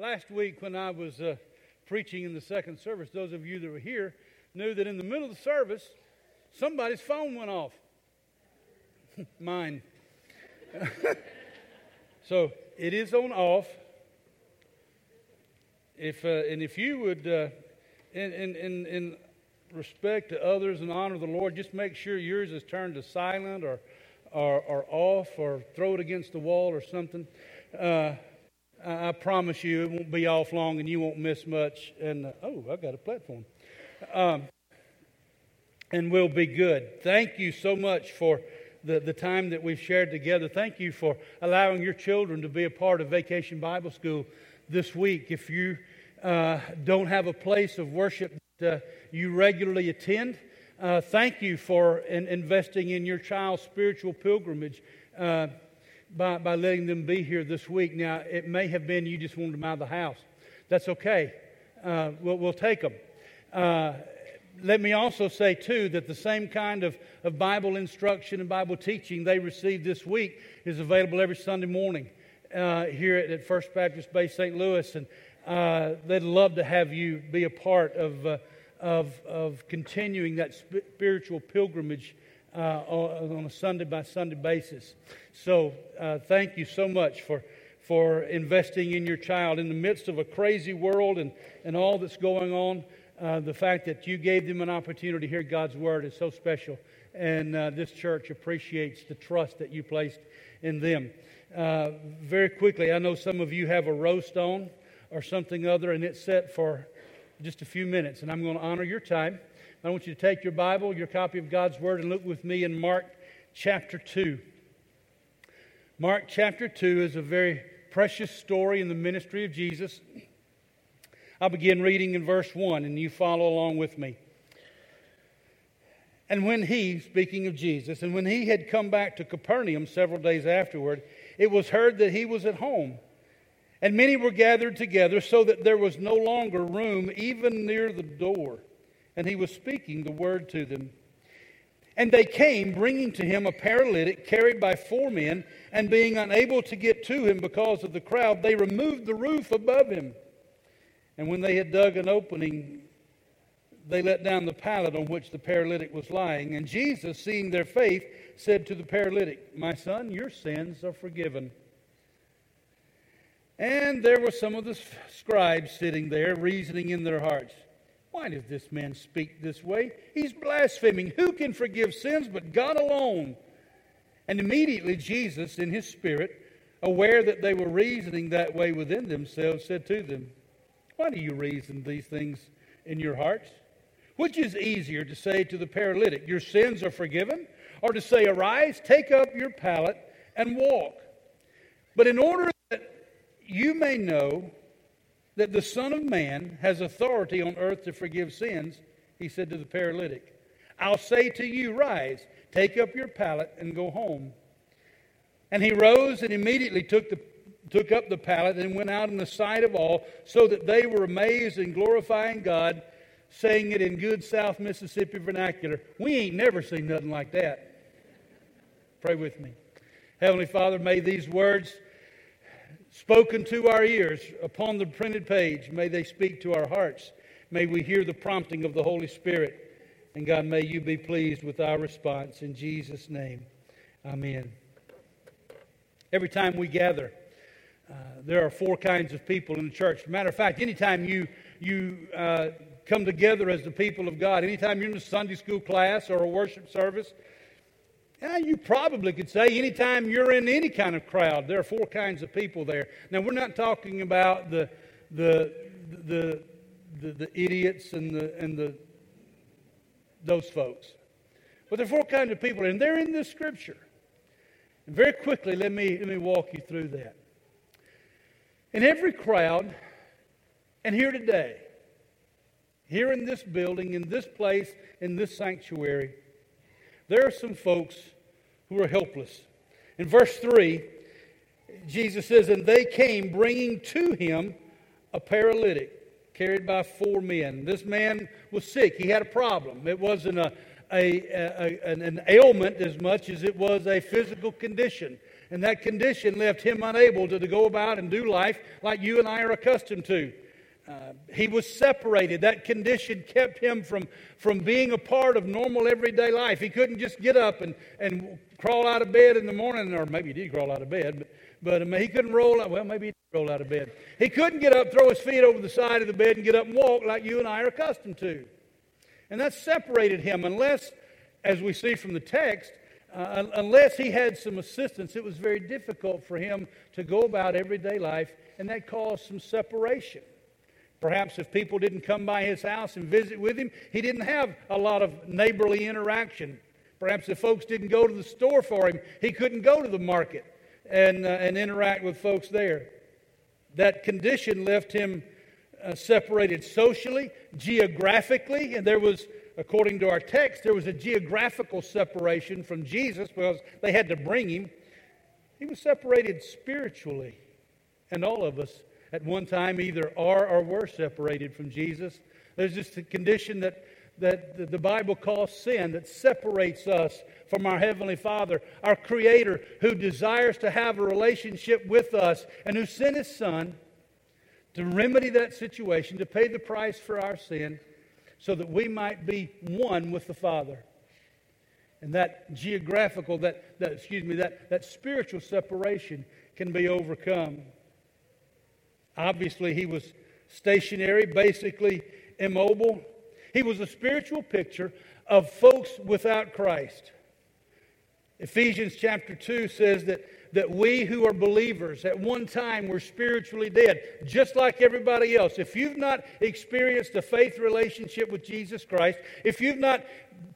Last week, when I was uh, preaching in the second service, those of you that were here knew that in the middle of the service, somebody's phone went off. Mine. so it is on off. If, uh, and if you would, uh, in, in, in, respect to others and honor the Lord, just make sure yours is turned to silent or, or, or off or throw it against the wall or something. Uh, I promise you it won't be off long and you won't miss much. And uh, oh, I've got a platform. Um, and we'll be good. Thank you so much for the, the time that we've shared together. Thank you for allowing your children to be a part of Vacation Bible School this week. If you uh, don't have a place of worship that uh, you regularly attend, uh, thank you for in, investing in your child's spiritual pilgrimage. By, by letting them be here this week. Now, it may have been you just wanted them out of the house. That's okay. Uh, we'll, we'll, take them. Uh, let me also say, too, that the same kind of, of Bible instruction and Bible teaching they received this week is available every Sunday morning uh, here at, at, First Baptist Bay St. Louis. And uh, they'd love to have you be a part of, uh, of, of continuing that spiritual pilgrimage uh, on a Sunday by Sunday basis. So uh, thank you so much for, for investing in your child in the midst of a crazy world and, and all that's going on. Uh, the fact that you gave them an opportunity to hear God's word is so special. And uh, this church appreciates the trust that you placed in them. Uh, very quickly, I know some of you have a roast on or something other, and it's set for just a few minutes. And I'm going to honor your time. I want you to take your Bible, your copy of God's Word, and look with me in Mark chapter 2. Mark chapter 2 is a very precious story in the ministry of Jesus. I'll begin reading in verse 1, and you follow along with me. And when he, speaking of Jesus, and when he had come back to Capernaum several days afterward, it was heard that he was at home. And many were gathered together, so that there was no longer room even near the door and he was speaking the word to them. And they came, bringing to him a paralytic carried by four men, and being unable to get to him because of the crowd, they removed the roof above him. And when they had dug an opening, they let down the pallet on which the paralytic was lying. And Jesus, seeing their faith, said to the paralytic, My son, your sins are forgiven. And there were some of the scribes sitting there, reasoning in their hearts. Why does this man speak this way? He's blaspheming. Who can forgive sins but God alone? And immediately Jesus, in his spirit, aware that they were reasoning that way within themselves, said to them, Why do you reason these things in your hearts? Which is easier to say to the paralytic, Your sins are forgiven? Or to say, Arise, take up your pallet, and walk? But in order that you may know that the Son of Man has authority on earth to forgive sins, he said to the paralytic, I'll say to you, Rise, take up your pallet, and go home. And he rose and immediately took, the, took up the pallet and went out in the sight of all, so that they were amazed and glorifying God, saying it in good South Mississippi vernacular. We ain't never seen nothing like that. Pray with me. Heavenly Father, may these words spoken to our ears upon the printed page, may they speak to our hearts. May we hear the prompting of the Holy Spirit. And God, may you be pleased with our response. In Jesus' name, amen. Every time we gather, uh, there are four kinds of people in the church. Matter of fact, anytime you, you uh, come together as the people of God, anytime you're in a Sunday school class or a worship service, yeah, you probably could say anytime you're in any kind of crowd, there are four kinds of people there. Now, we're not talking about the, the, the, the, the idiots and, the, and the, those folks. But there are four kinds of people, and they're in this scripture. And very quickly, let me, let me walk you through that. In every crowd, and here today, here in this building, in this place, in this sanctuary, there are some folks who are helpless. In verse 3, Jesus says, And they came bringing to him a paralytic carried by four men. This man was sick. He had a problem. It wasn't a, a, a, an, an ailment as much as it was a physical condition. And that condition left him unable to, to go about and do life like you and I are accustomed to. Uh, he was separated. That condition kept him from, from being a part of normal everyday life. He couldn't just get up and, and crawl out of bed in the morning, or maybe he did crawl out of bed, but, but um, he couldn't roll out. Well, maybe he did roll out of bed. He couldn't get up, throw his feet over the side of the bed, and get up and walk like you and I are accustomed to. And that separated him, unless, as we see from the text, uh, unless he had some assistance, it was very difficult for him to go about everyday life, and that caused some separation. Perhaps if people didn't come by his house and visit with him, he didn't have a lot of neighborly interaction. Perhaps if folks didn't go to the store for him, he couldn't go to the market and, uh, and interact with folks there. That condition left him uh, separated socially, geographically, and there was according to our text, there was a geographical separation from Jesus because they had to bring him. He was separated spiritually. And all of us at one time either are or were separated from Jesus. There's just a condition that, that the Bible calls sin that separates us from our Heavenly Father, our Creator, who desires to have a relationship with us and who sent His Son to remedy that situation, to pay the price for our sin so that we might be one with the Father. And that geographical, that, that excuse me, that, that spiritual separation can be overcome. Obviously, he was stationary, basically immobile. He was a spiritual picture of folks without Christ. Ephesians chapter 2 says that that we who are believers at one time were spiritually dead, just like everybody else. If you've not experienced a faith relationship with Jesus Christ, if you've not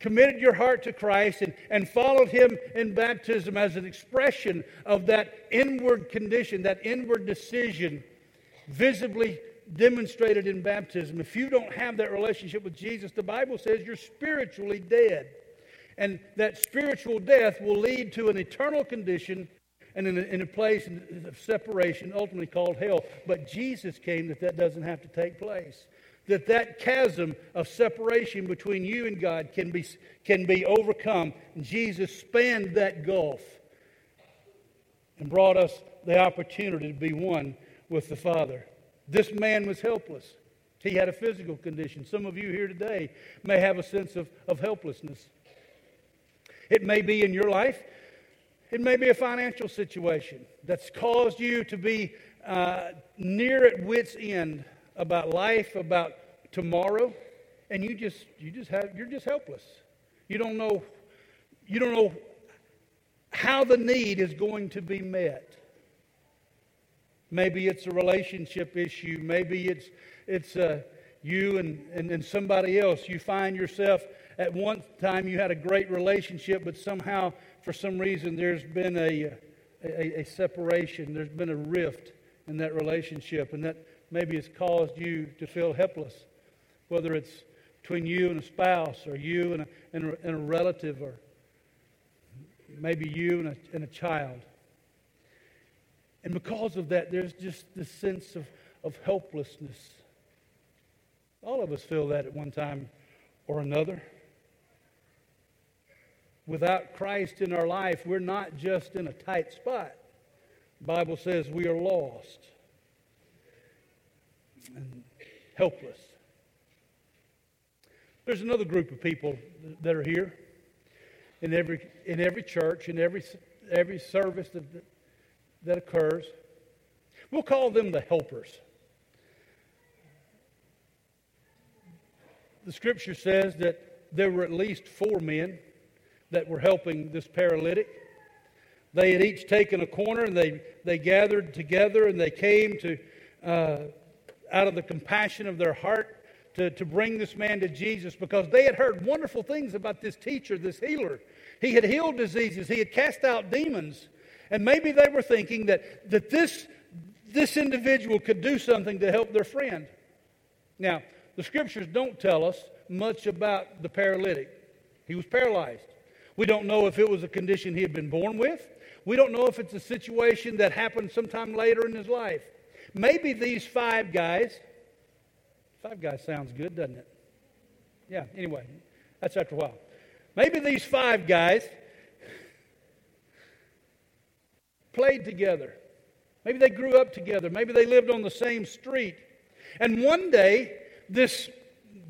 committed your heart to Christ and, and followed Him in baptism as an expression of that inward condition, that inward decision visibly demonstrated in baptism, if you don't have that relationship with Jesus, the Bible says you're spiritually dead. And that spiritual death will lead to an eternal condition and in a, in a place of separation, ultimately called hell. But Jesus came that that doesn't have to take place. That that chasm of separation between you and God can be, can be overcome. Jesus spanned that gulf and brought us the opportunity to be one with the Father. This man was helpless. He had a physical condition. Some of you here today may have a sense of, of helplessness. It may be in your life it may be a financial situation that's caused you to be uh, near at wit's end about life, about tomorrow, and you just you just have you're just helpless. You don't know you don't know how the need is going to be met. Maybe it's a relationship issue. Maybe it's it's uh, you and, and, and somebody else. You find yourself at one time you had a great relationship, but somehow for some reason there's been a, a, a, separation, there's been a rift in that relationship, and that maybe has caused you to feel helpless, whether it's between you and a spouse, or you and a, and a, and a relative, or maybe you and a, and a child. And because of that, there's just this sense of, of helplessness. All of us feel that at one time or another without Christ in our life, we're not just in a tight spot. The Bible says we are lost and helpless. There's another group of people that are here in every, in every church, in every, every service that, that occurs. We'll call them the helpers. The scripture says that there were at least four men that were helping this paralytic. They had each taken a corner and they, they gathered together and they came to, uh, out of the compassion of their heart to, to bring this man to Jesus because they had heard wonderful things about this teacher, this healer. He had healed diseases, he had cast out demons. And maybe they were thinking that, that this, this individual could do something to help their friend. Now, the scriptures don't tell us much about the paralytic. He was paralyzed. We don't know if it was a condition he had been born with. We don't know if it's a situation that happened sometime later in his life. Maybe these five guys, five guys sounds good, doesn't it? Yeah, anyway, that's after a while. Maybe these five guys played together. Maybe they grew up together. Maybe they lived on the same street. And one day, this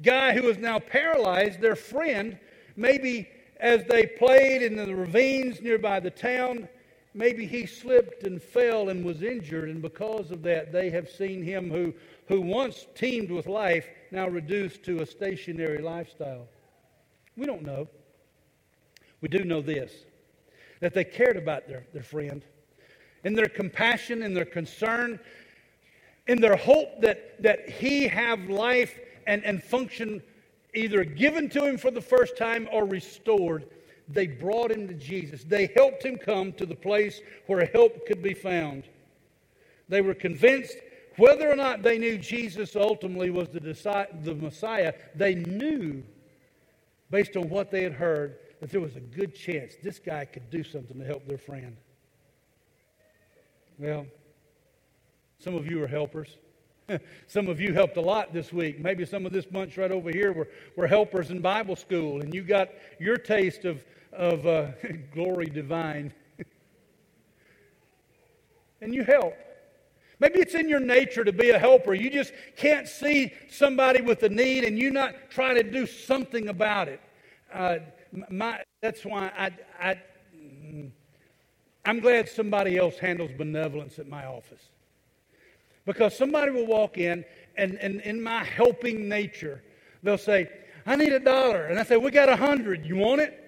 guy who is now paralyzed, their friend, maybe as they played in the ravines nearby the town, maybe he slipped and fell and was injured. And because of that, they have seen him who, who once teemed with life, now reduced to a stationary lifestyle. We don't know. We do know this that they cared about their, their friend. In their compassion, in their concern, in their hope that, that he have life and, and function either given to him for the first time or restored, they brought him to Jesus. They helped him come to the place where help could be found. They were convinced whether or not they knew Jesus ultimately was the, the Messiah, they knew, based on what they had heard, that there was a good chance this guy could do something to help their friend. Well, some of you are helpers. some of you helped a lot this week. Maybe some of this bunch right over here were, were helpers in Bible school, and you got your taste of, of uh, glory divine. and you help. Maybe it's in your nature to be a helper. You just can't see somebody with a need and you not try to do something about it. Uh, my, that's why I, I, I'm glad somebody else handles benevolence at my office. Because somebody will walk in, and, and in my helping nature, they'll say, I need a dollar. And I say, We got a hundred. You want it?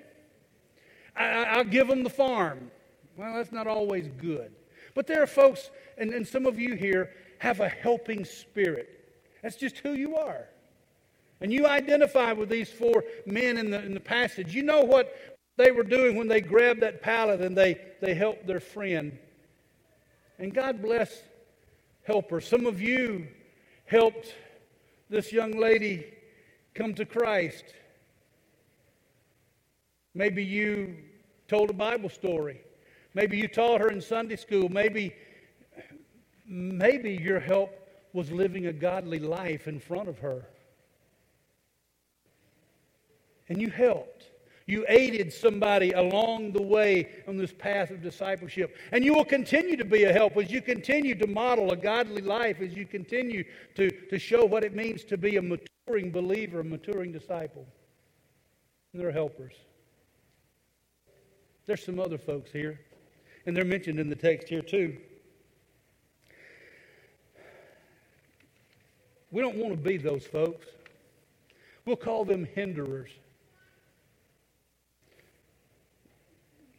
I, will give them the farm. Well, that's not always good. But there are folks, and, and some of you here have a helping spirit. That's just who you are. And you identify with these four men in the, in the passage. You know what they were doing when they grabbed that pallet and they, they helped their friend. And God bless helpers. Some of you helped this young lady come to Christ. Maybe you told a Bible story. Maybe you taught her in Sunday school. Maybe, maybe your help was living a godly life in front of her. And you helped. You aided somebody along the way on this path of discipleship. And you will continue to be a help as you continue to model a godly life, as you continue to, to show what it means to be a maturing believer, a maturing disciple. And they're helpers. There's some other folks here, and they're mentioned in the text here too. We don't want to be those folks. We'll call them hinderers.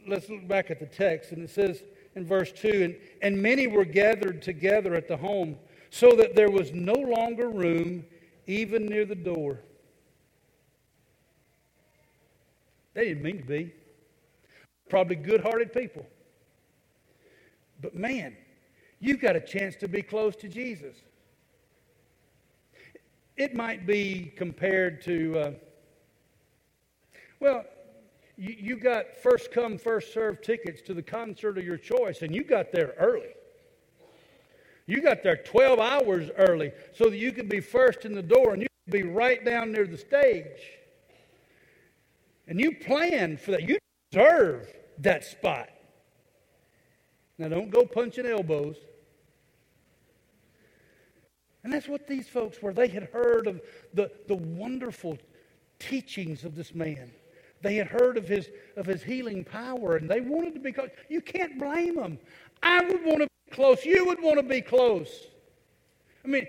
Let's look back at the text, and it says in verse 2 and, and many were gathered together at the home, so that there was no longer room even near the door. They didn't mean to be. Probably good hearted people. But man, you've got a chance to be close to Jesus. It might be compared to, uh, well, you, you got first come, first served tickets to the concert of your choice, and you got there early. You got there 12 hours early so that you could be first in the door and you could be right down near the stage. And you planned for that. You deserve that spot. Now, don't go punching elbows. And that's what these folks were. They had heard of the, the wonderful teachings of this man. They had heard of his, of his healing power and they wanted to be close. You can't blame them. I would want to be close. You would want to be close. I mean,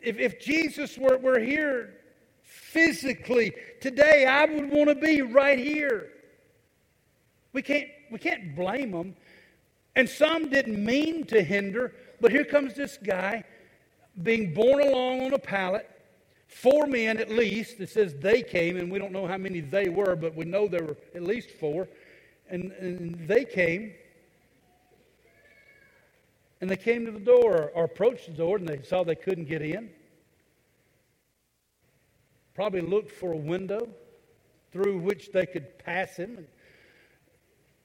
if, if Jesus were, were here physically today, I would want to be right here. We can't, we can't blame them. And some didn't mean to hinder, but here comes this guy being borne along on a pallet Four men at least, it says they came, and we don't know how many they were, but we know there were at least four. And, and they came, and they came to the door or approached the door, and they saw they couldn't get in. Probably looked for a window through which they could pass him.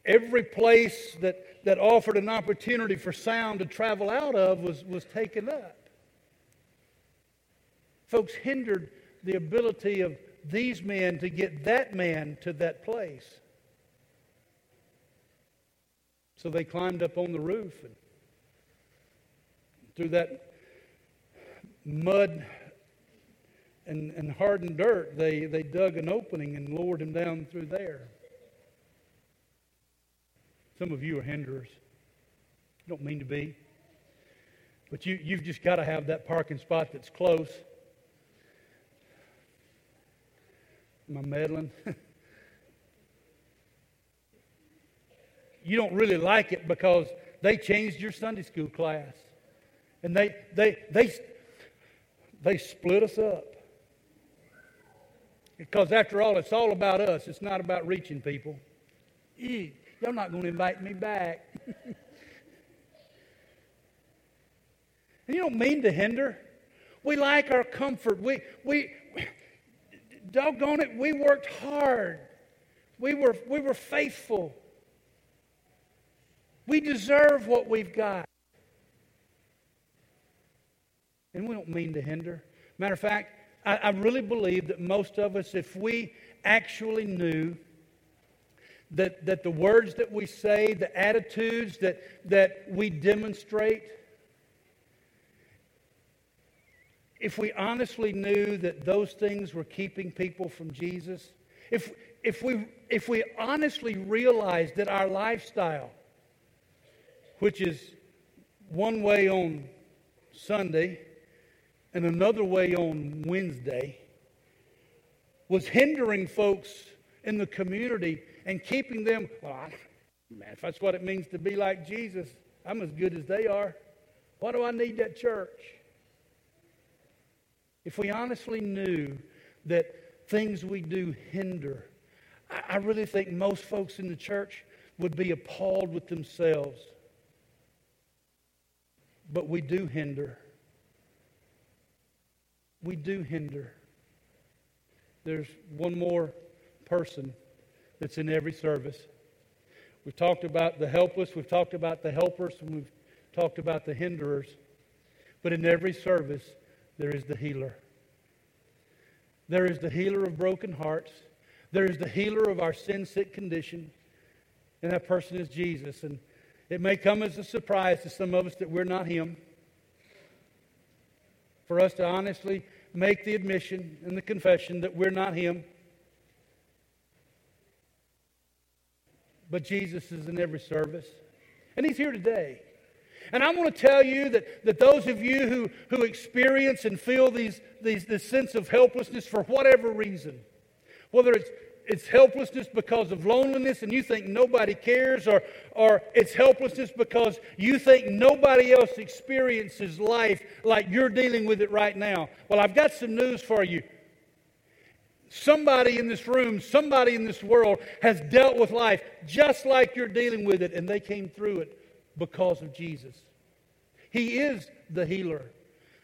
Every place that, that offered an opportunity for sound to travel out of was, was taken up folks hindered the ability of these men to get that man to that place. So they climbed up on the roof and through that mud and, and hardened dirt, they, they dug an opening and lowered him down through there. Some of you are hinderers. You don't mean to be. But you, you've just got to have that parking spot that's close. I meddling? you don't really like it because they changed your Sunday school class. And they, they, they, they split us up. Because after all, it's all about us. It's not about reaching people. Y'all not going to invite me back. and you don't mean to hinder. We like our comfort. We, we, doggone it, we worked hard. We were, we were faithful. We deserve what we've got. And we don't mean to hinder. Matter of fact, I, I really believe that most of us, if we actually knew that, that the words that we say, the attitudes that, that we demonstrate, if we honestly knew that those things were keeping people from Jesus, if, if, we, if we honestly realized that our lifestyle, which is one way on Sunday and another way on Wednesday, was hindering folks in the community and keeping them, well, man, if that's what it means to be like Jesus, I'm as good as they are. Why do I need that church? If we honestly knew that things we do hinder, I, really think most folks in the church would be appalled with themselves. But we do hinder we do hinder. There's one more person that's in every service. We've talked about the helpless, we've talked about the helpers, and we've talked about the hinderers. But in every service, there is the healer. There is the healer of broken hearts. There is the healer of our sin sick condition. And that person is Jesus. And it may come as a surprise to some of us that we're not Him for us to honestly make the admission and the confession that we're not Him. But Jesus is in every service, and He's here today. And I want to tell you that, that those of you who, who experience and feel these, these, this sense of helplessness for whatever reason, whether it's it's helplessness because of loneliness and you think nobody cares, or, or it's helplessness because you think nobody else experiences life like you're dealing with it right now. Well, I've got some news for you. Somebody in this room, somebody in this world has dealt with life just like you're dealing with it, and they came through it because of Jesus. He is the healer,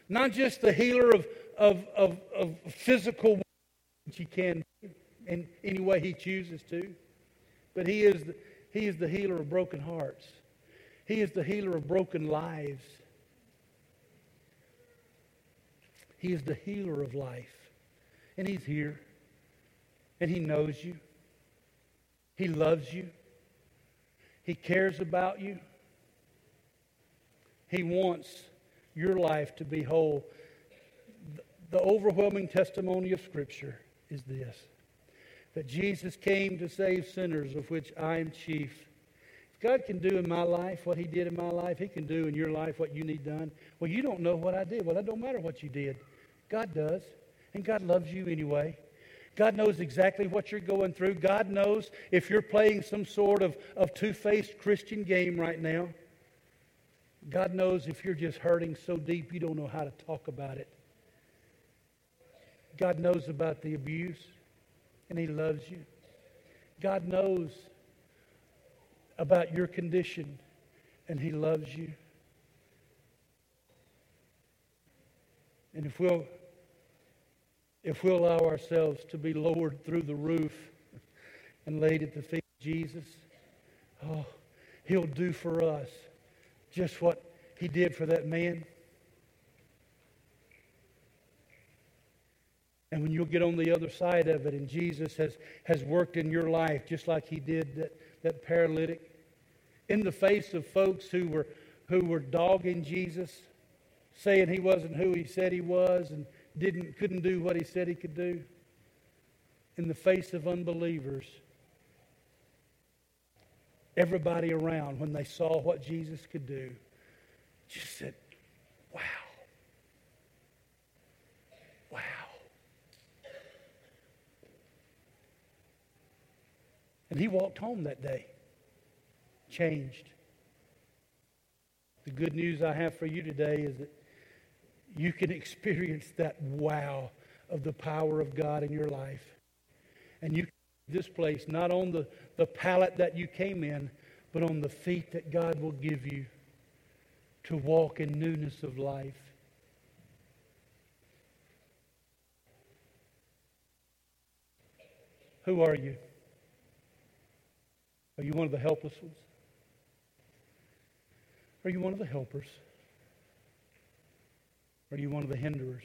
not just the healer of, of, of, of physical, which he can in any way he chooses to. But he is, the, he is the healer of broken hearts. He is the healer of broken lives. He is the healer of life. And he's here. And he knows you. He loves you. He cares about you. He wants your life to be whole. The overwhelming testimony of Scripture is this that Jesus came to save sinners, of which I am chief. If God can do in my life what He did in my life, He can do in your life what you need done. Well, you don't know what I did. Well, it don't matter what you did. God does. And God loves you anyway. God knows exactly what you're going through. God knows if you're playing some sort of, of two faced Christian game right now. God knows if you're just hurting so deep you don't know how to talk about it. God knows about the abuse and He loves you. God knows about your condition and He loves you. And if we'll, if we'll allow ourselves to be lowered through the roof and laid at the feet of Jesus, oh, He'll do for us just what He did for that man. And when you'll get on the other side of it, and Jesus has, has worked in your life just like he did that, that paralytic, in the face of folks who were, who were dogging Jesus, saying he wasn't who he said he was and didn't, couldn't do what he said he could do. In the face of unbelievers, everybody around, when they saw what Jesus could do, just said, Wow. Wow. And he walked home that day, changed. The good news I have for you today is that you can experience that wow of the power of God in your life. And you this place not on the, the pallet that you came in, but on the feet that God will give you to walk in newness of life. Who are you? Are you one of the helpless ones? Are you one of the helpers? Are you one of the hinderers?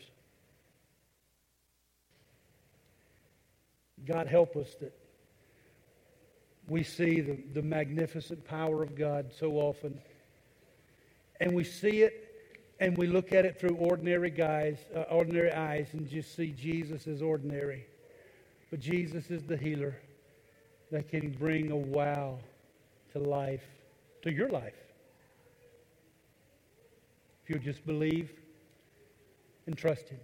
God help us that we see the, the magnificent power of God so often. And we see it and we look at it through ordinary guys, uh, ordinary eyes, and just see Jesus as ordinary. But Jesus is the healer that can bring a wow to life, to your life. If you'll just believe and trust Him.